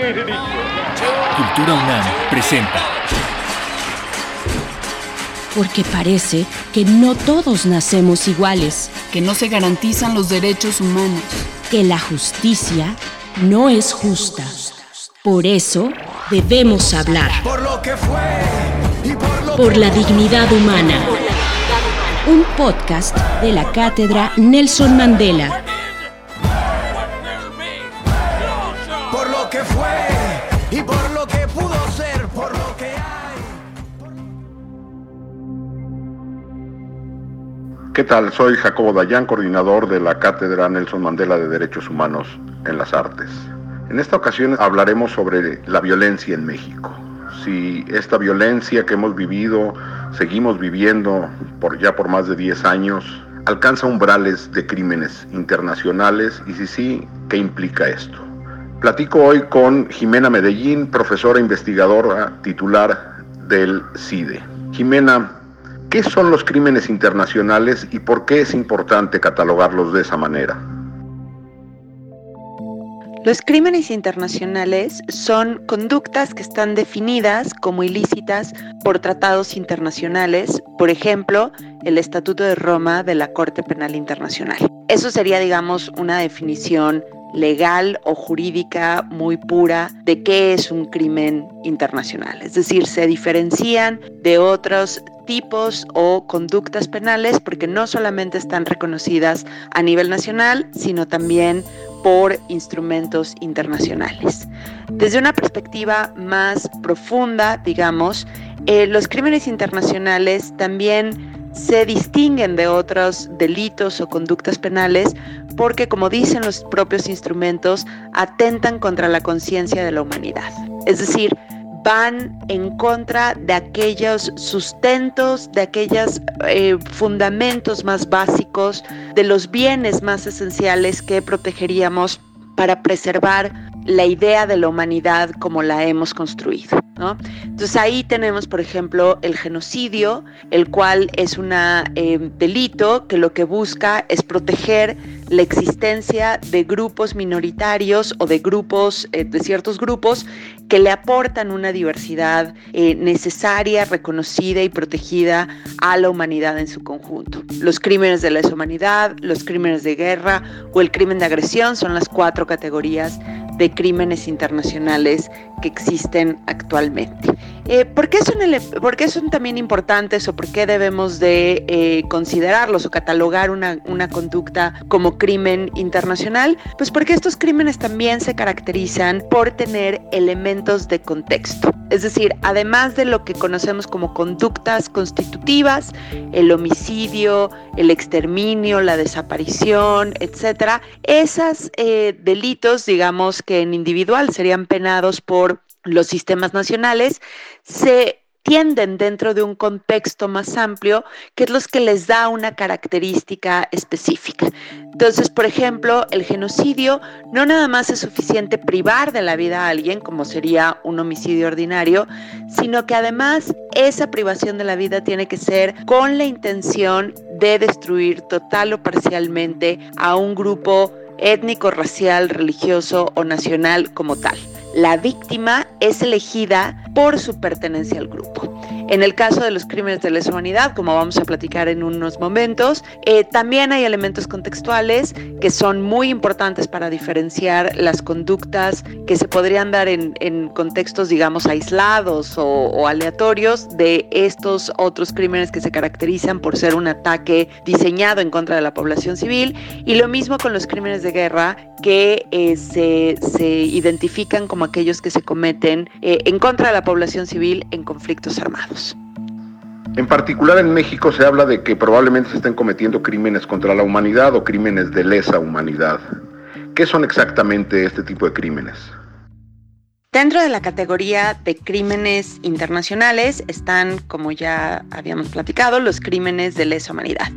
Cultura UNAM presenta. Porque parece que no todos nacemos iguales, que no se garantizan los derechos humanos, que la justicia no es justa. Por eso debemos hablar. Por lo que fue y por lo Por la dignidad humana. Un podcast de la cátedra Nelson Mandela. Y por lo que ser, por lo que hay. ¿Qué tal? Soy Jacobo Dayan, coordinador de la Cátedra Nelson Mandela de Derechos Humanos en las Artes. En esta ocasión hablaremos sobre la violencia en México. Si esta violencia que hemos vivido, seguimos viviendo por ya por más de 10 años, alcanza umbrales de crímenes internacionales y si sí, ¿qué implica esto? Platico hoy con Jimena Medellín, profesora investigadora titular del CIDE. Jimena, ¿qué son los crímenes internacionales y por qué es importante catalogarlos de esa manera? Los crímenes internacionales son conductas que están definidas como ilícitas por tratados internacionales, por ejemplo, el Estatuto de Roma de la Corte Penal Internacional. Eso sería, digamos, una definición legal o jurídica muy pura de qué es un crimen internacional. Es decir, se diferencian de otros tipos o conductas penales porque no solamente están reconocidas a nivel nacional, sino también por instrumentos internacionales. Desde una perspectiva más profunda, digamos, eh, los crímenes internacionales también se distinguen de otros delitos o conductas penales porque, como dicen los propios instrumentos, atentan contra la conciencia de la humanidad. Es decir, van en contra de aquellos sustentos, de aquellos eh, fundamentos más básicos, de los bienes más esenciales que protegeríamos para preservar la idea de la humanidad como la hemos construido. Entonces ahí tenemos, por ejemplo, el genocidio, el cual es un delito que lo que busca es proteger la existencia de grupos minoritarios o de grupos, eh, de ciertos grupos que le aportan una diversidad eh, necesaria, reconocida y protegida a la humanidad en su conjunto. Los crímenes de lesa humanidad, los crímenes de guerra o el crimen de agresión son las cuatro categorías de crímenes internacionales que existen actualmente. Eh, ¿por, qué son por qué son también importantes o por qué debemos de eh, considerarlos o catalogar una, una conducta como crimen internacional? Pues porque estos crímenes también se caracterizan por tener elementos de contexto. Es decir, además de lo que conocemos como conductas constitutivas, el homicidio, el exterminio, la desaparición, etcétera, esos delitos, digamos que en individual serían penados por los sistemas nacionales, se tienden dentro de un contexto más amplio, que es los que les da una característica específica. Entonces, por ejemplo, el genocidio no nada más es suficiente privar de la vida a alguien, como sería un homicidio ordinario, sino que además esa privación de la vida tiene que ser con la intención de destruir total o parcialmente a un grupo étnico, racial, religioso o nacional como tal. La víctima es elegida por su pertenencia al grupo. En el caso de los crímenes de lesa humanidad, como vamos a platicar en unos momentos, eh, también hay elementos contextuales que son muy importantes para diferenciar las conductas que se podrían dar en, contextos, digamos, aislados o, o aleatorios de estos otros crímenes que se caracterizan por ser un ataque diseñado en contra de la población civil. Y lo mismo con los crímenes de guerra que eh, se, se, identifican como aquellos que se cometen eh, en contra de la población civil en conflictos armados. En particular en México se habla de que probablemente se estén cometiendo crímenes contra la humanidad o crímenes de lesa humanidad. ¿Qué son exactamente este tipo de crímenes? Dentro de la categoría de crímenes internacionales están, como ya habíamos platicado, los crímenes de lesa humanidad.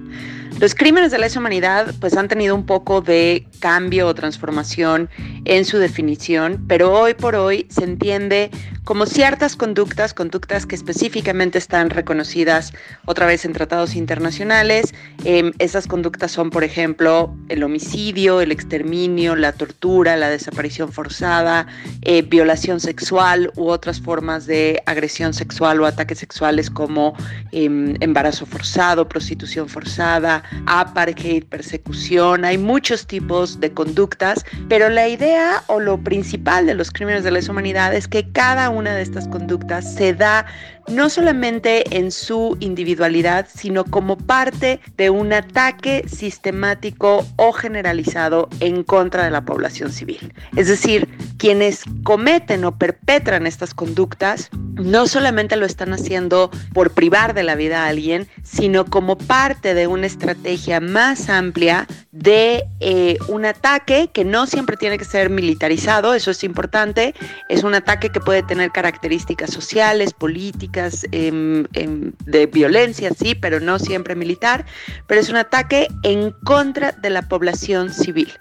Los crímenes de lesa humanidad pues han tenido un poco de cambio o transformación en su definición, pero hoy por hoy se entiende como ciertas conductas, conductas que específicamente están reconocidas otra vez en tratados internacionales. Em, esas conductas son, por ejemplo, el homicidio, el exterminio, la tortura, la desaparición forzada, eh, violación sexual u otras formas de agresión sexual o ataques sexuales como em, embarazo forzado, prostitución forzada, apartheid, persecución. Hay muchos tipos de conductas, pero la idea o lo principal de los crímenes de lesa humanidad es que cada una de estas conductas se da no solamente en su individualidad, sino como parte de un ataque sistemático o generalizado en contra de la población civil. Es decir, quienes cometen o perpetran estas conductas no solamente lo están haciendo por privar de la vida a alguien, sino como parte de una estrategia más amplia de eh, un ataque que no siempre tiene que ser militarizado, eso es importante, es un ataque que puede tener características sociales, políticas, Em, em, de violencia, sí, pero no siempre militar, pero es un ataque en contra de la población civil.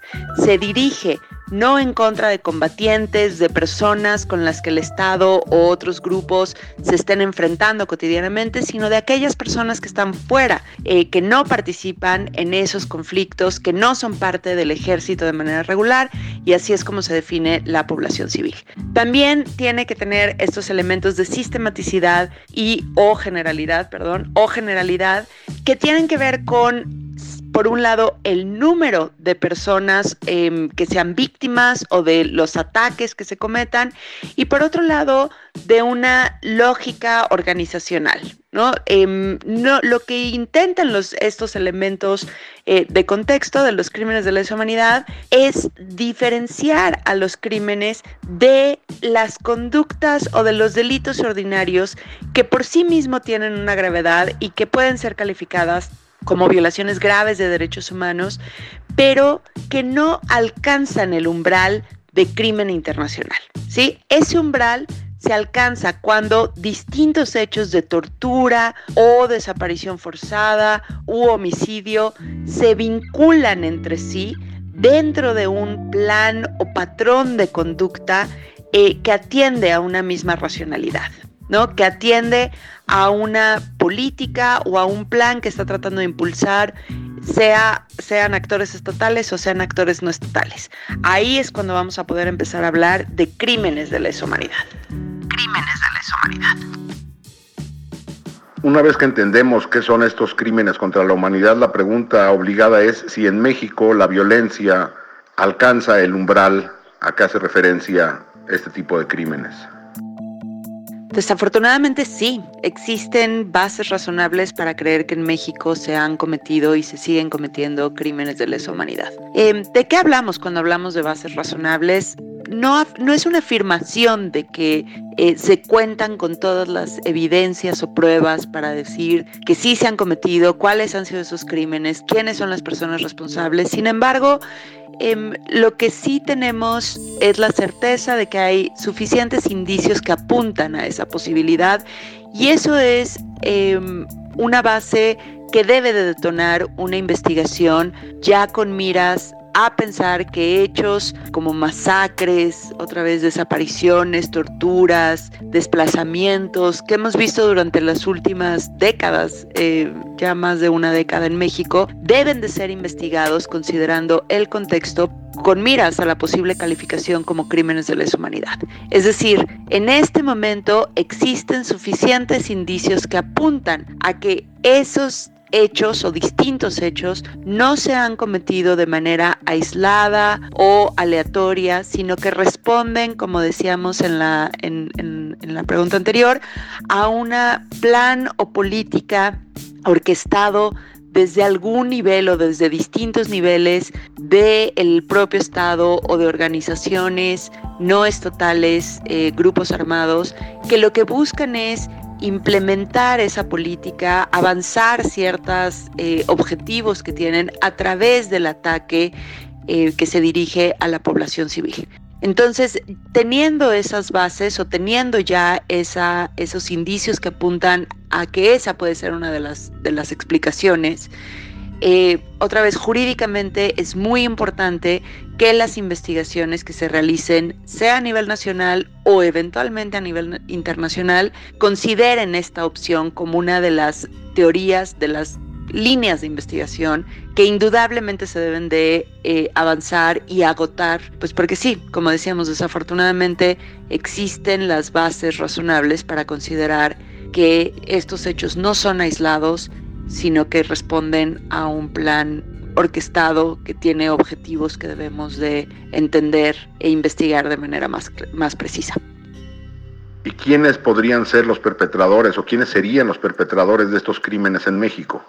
Se dirige no en contra de combatientes, de personas con las que el Estado o otros grupos se estén enfrentando cotidianamente, sino de aquellas personas que están fuera, eh, que no participan en esos conflictos, que no son parte del ejército de manera regular, y así es como se define la población civil. También tiene que tener estos elementos de sistematicidad y o generalidad, perdón, o generalidad, que tienen que ver con por un lado, el número de personas em, que sean víctimas o de los ataques que se cometan, y por otro lado, de una lógica organizacional. ¿no? Em, no lo que intentan los, estos elementos eh, de contexto de los crímenes de lesa humanidad es diferenciar a los crímenes de las conductas o de los delitos ordinarios que por sí mismo tienen una gravedad y que pueden ser calificadas como violaciones graves de derechos humanos, pero que no alcanzan el umbral de crimen internacional. ¿sí? Ese umbral se alcanza cuando distintos hechos de tortura o desaparición forzada u homicidio se vinculan entre sí dentro de un plan o patrón de conducta eh, que atiende a una misma racionalidad. ¿No? que atiende a una política o a un plan que está tratando de impulsar, sea, sean actores estatales o sean actores no estatales. Ahí es cuando vamos a poder empezar a hablar de crímenes de lesa humanidad. Crímenes de lesa humanidad. Una vez que entendemos qué son estos crímenes contra la humanidad, la pregunta obligada es si en México la violencia alcanza el umbral a que hace referencia este tipo de crímenes. Desafortunadamente sí, existen bases razonables para creer que en México se han cometido y se siguen cometiendo crímenes de lesa humanidad. Em, ¿De qué hablamos cuando hablamos de bases razonables? No, no es una afirmación de que eh, se cuentan con todas las evidencias o pruebas para decir que sí se han cometido, cuáles han sido esos crímenes, quiénes son las personas responsables. Sin embargo, Em, lo que sí tenemos es la certeza de que hay suficientes indicios que apuntan a esa posibilidad y eso es em, una base que debe de detonar una investigación ya con miras a pensar que hechos como masacres, otra vez desapariciones, torturas, desplazamientos que hemos visto durante las últimas décadas, eh, ya más de una década en México, deben de ser investigados considerando el contexto con miras a la posible calificación como crímenes de lesa humanidad. Es decir, en este momento existen suficientes indicios que apuntan a que esos hechos o distintos hechos no se han cometido de manera aislada o aleatoria, sino que responden, como decíamos en la, en, la pregunta anterior, a una plan o política orquestado desde algún nivel o desde distintos niveles del propio Estado o de organizaciones no estatales, eh, grupos armados, que lo que buscan es implementar esa política, avanzar ciertos eh, objetivos que tienen a través del ataque eh, que se dirige a la población civil. Entonces, teniendo esas bases o teniendo ya esa, esos indicios que apuntan a que esa puede ser una de las, de las explicaciones, eh, otra vez jurídicamente es muy importante que las investigaciones que se realicen, sea a nivel nacional o eventualmente a nivel internacional, consideren esta opción como una de las teorías, de las líneas de investigación que indudablemente se deben de eh, avanzar y agotar, pues porque sí, como decíamos, desafortunadamente existen las bases razonables para considerar que estos hechos no son aislados, sino que responden a un plan orquestado que tiene objetivos que debemos de entender e investigar de manera más, más precisa. ¿Y quiénes podrían ser los perpetradores o quiénes serían los perpetradores de estos crímenes en México?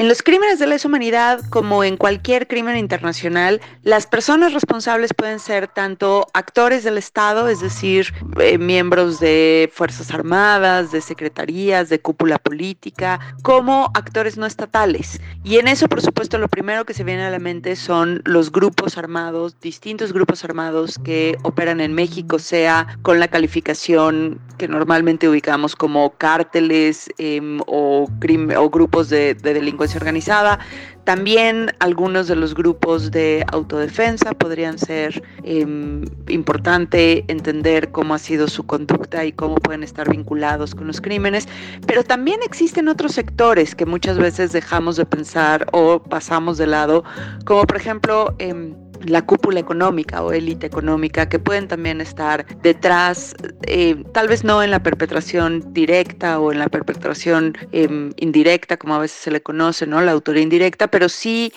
En los crímenes de lesa humanidad, como en cualquier crimen internacional, las personas responsables pueden ser tanto actores del Estado, es decir, eh, miembros de Fuerzas Armadas, de secretarías, de cúpula política, como actores no estatales. Y en eso, por supuesto, lo primero que se viene a la mente son los grupos armados, distintos grupos armados que operan en México, sea con la calificación que normalmente ubicamos como cárteles em, o, o grupos de delincuencia organizada. También algunos de los grupos de autodefensa podrían ser em, importante entender cómo ha sido su conducta y cómo pueden estar vinculados con los crímenes, pero también existen otros sectores que muchas veces dejamos de pensar o pasamos de lado, como por ejemplo... Em, la cúpula económica o élite económica que pueden también estar detrás, eh, tal vez no en la perpetración directa o en la perpetración em, indirecta, como a veces se le conoce, ¿no? La autoría indirecta, pero sí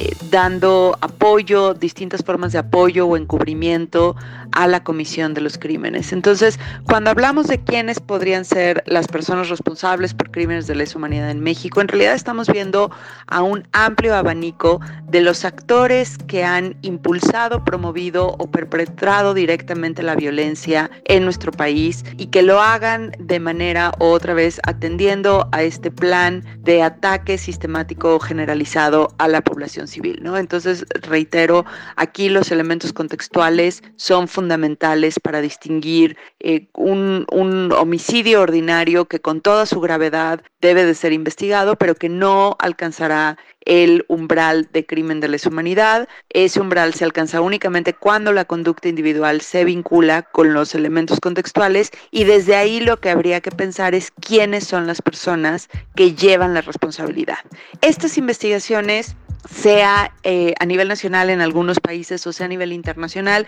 eh, dando apoyo, distintas formas de apoyo o encubrimiento a la comisión de los crímenes. Entonces, cuando hablamos de quiénes podrían ser las personas responsables por crímenes de lesa humanidad en México, en realidad estamos viendo a un amplio abanico de los actores que han impulsado, promovido o perpetrado directamente la violencia en nuestro país y que lo hagan de manera otra vez atendiendo a este plan de ataque sistemático generalizado a la población civil, ¿no? Entonces, reitero, aquí los elementos contextuales son fundamentales para distinguir eh, un, un homicidio ordinario que con toda su gravedad debe de ser investigado, pero que no alcanzará el umbral de crimen de lesa humanidad. Ese umbral se alcanza únicamente cuando la conducta individual se vincula con los elementos contextuales y desde ahí lo que habría que pensar es quiénes son las personas que llevan la responsabilidad. Estas investigaciones sea eh, a nivel nacional en algunos países o sea a nivel internacional,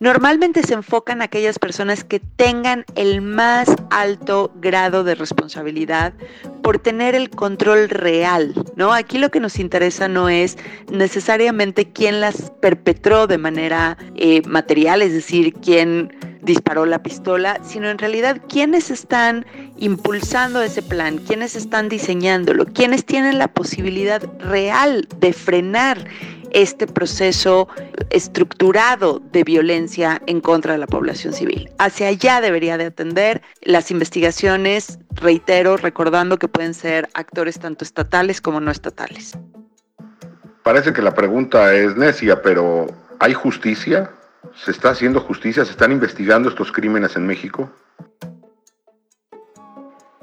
normalmente se enfocan a aquellas personas que tengan el más alto grado de responsabilidad por tener el control real, ¿no? Aquí lo que nos interesa no es necesariamente quién las perpetró de manera eh, material, es decir, quién disparó la pistola, sino en realidad quiénes están impulsando ese plan, quiénes están diseñándolo, quiénes tienen la posibilidad real de frenar este proceso estructurado de violencia en contra de la población civil. Hacia allá debería de atender las investigaciones, reitero, recordando que pueden ser actores tanto estatales como no estatales. Parece que la pregunta es necia, pero ¿hay justicia? ¿Se está haciendo justicia? ¿Se están investigando estos crímenes en México?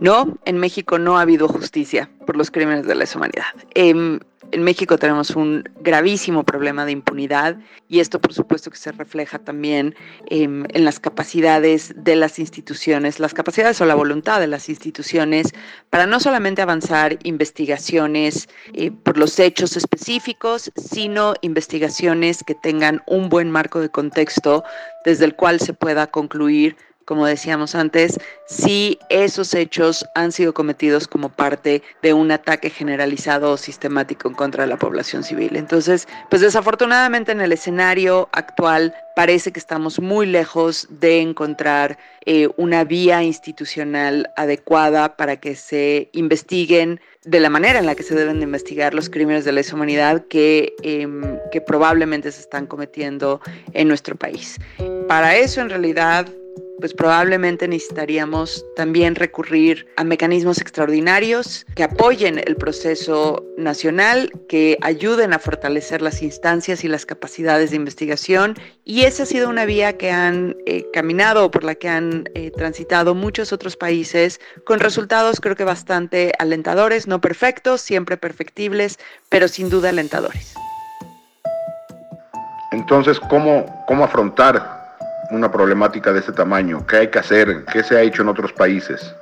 No, en México no ha habido justicia por los crímenes de lesa humanidad. Em, en México tenemos un gravísimo problema de impunidad y esto por supuesto que se refleja también em, en las capacidades de las instituciones, las capacidades o la voluntad de las instituciones para no solamente avanzar investigaciones eh, por los hechos específicos, sino investigaciones que tengan un buen marco de contexto desde el cual se pueda concluir como decíamos antes, si esos hechos han sido cometidos como parte de un ataque generalizado o sistemático en contra de la población civil. Entonces, pues desafortunadamente en el escenario actual parece que estamos muy lejos de encontrar eh, una vía institucional adecuada para que se investiguen de la manera en la que se deben de investigar los crímenes de lesa humanidad que, em, que probablemente se están cometiendo en nuestro país. Para eso, en realidad, pues probablemente necesitaríamos también recurrir a mecanismos extraordinarios que apoyen el proceso nacional, que ayuden a fortalecer las instancias y las capacidades de investigación. Y esa ha sido una vía que han eh, caminado por la que han eh, transitado muchos otros países con resultados creo que bastante alentadores, no perfectos, siempre perfectibles, pero sin duda alentadores. Entonces, ¿cómo, cómo afrontar una problemática de este tamaño? ¿Qué hay que hacer? ¿Qué se ha hecho en otros países?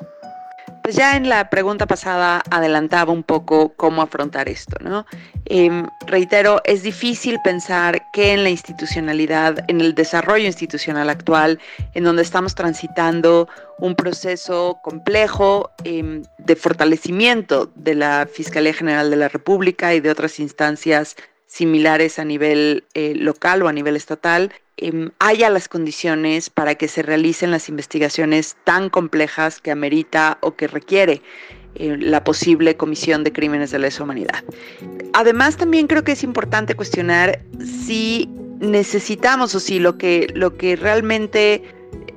Pues ya en la pregunta pasada adelantaba un poco cómo afrontar esto, ¿no? Em, reitero, es difícil pensar que en la institucionalidad, en el desarrollo institucional actual, en donde estamos transitando un proceso complejo em, de fortalecimiento de la Fiscalía General de la República y de otras instancias similares a nivel eh, local o a nivel estatal, em, haya las condiciones para que se realicen las investigaciones tan complejas que amerita o que requiere eh, la posible comisión de crímenes de lesa humanidad. Además, también creo que es importante cuestionar si necesitamos o si lo que, lo que realmente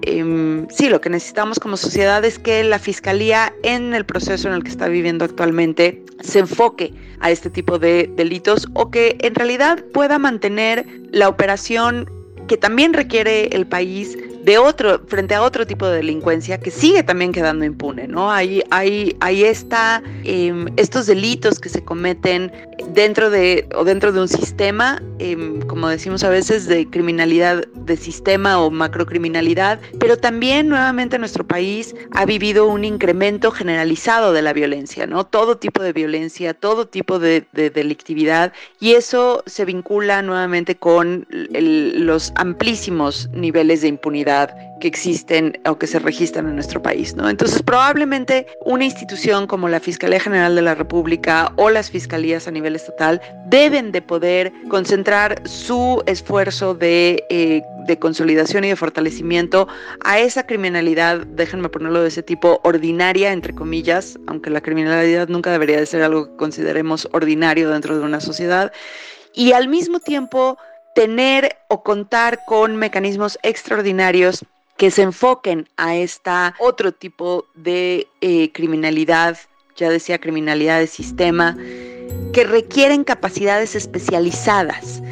em, sí, lo que necesitamos como sociedad es que la Fiscalía en el proceso en el que está viviendo actualmente se enfoque a este tipo de delitos o que en realidad pueda mantener la operación que también requiere el país de otro, frente a otro tipo de delincuencia que sigue también quedando impune, ¿no? Ahí, ahí, ahí está em, estos delitos que se cometen dentro de, o dentro de un sistema, em, como decimos a veces, de criminalidad de sistema o macrocriminalidad, pero también nuevamente nuestro país ha vivido un incremento generalizado de la violencia, ¿no? Todo tipo de violencia, todo tipo de, delictividad, y eso se vincula nuevamente con los amplísimos niveles de impunidad que existen o que se registran en nuestro país, ¿no? Entonces, probablemente una institución como la Fiscalía General de la República o las fiscalías a nivel estatal deben de poder concentrar su esfuerzo de, eh, de consolidación y de fortalecimiento a esa criminalidad, déjenme ponerlo de ese tipo, ordinaria, entre comillas, aunque la criminalidad nunca debería de ser algo que consideremos ordinario dentro de una sociedad, y al mismo tiempo tener o contar con mecanismos extraordinarios que se enfoquen a esta otro tipo de eh, criminalidad, ya decía criminalidad de sistema, que requieren capacidades especializadas,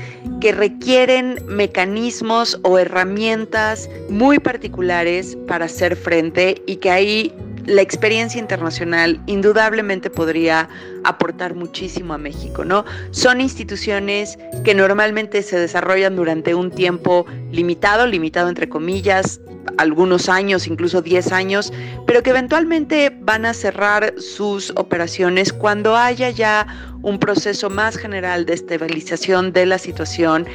que requieren mecanismos o herramientas muy particulares para hacer frente y que ahí la experiencia internacional indudablemente podría aportar muchísimo a México, ¿no? Son instituciones que normalmente se desarrollan durante un tiempo limitado, limitado entre comillas, algunos años, incluso 10 años, pero que eventualmente van a cerrar sus operaciones cuando haya ya un proceso más general de estabilización de la situación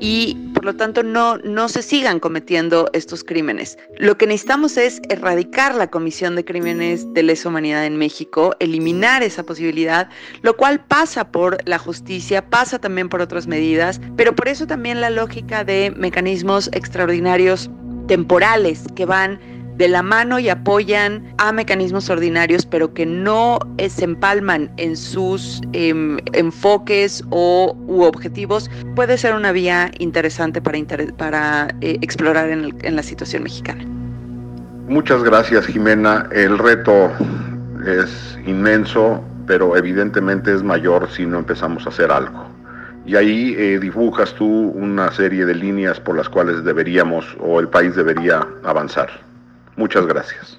y por lo tanto no, no se sigan cometiendo estos crímenes. Lo que necesitamos es erradicar la comisión de crímenes de lesa humanidad en México, eliminar esa posibilidad, lo cual pasa por la justicia, pasa también por otras medidas, pero por eso también la lógica de mecanismos extraordinarios temporales que van de la mano y apoyan a mecanismos ordinarios, pero que no eh, se empalman en sus em, enfoques o u objetivos, puede ser una vía interesante para, para eh, explorar en, en la situación mexicana. Muchas gracias, Jimena. El reto es inmenso, pero evidentemente es mayor si no empezamos a hacer algo. Y ahí eh, dibujas tú una serie de líneas por las cuales deberíamos o el país debería avanzar. Muchas gracias.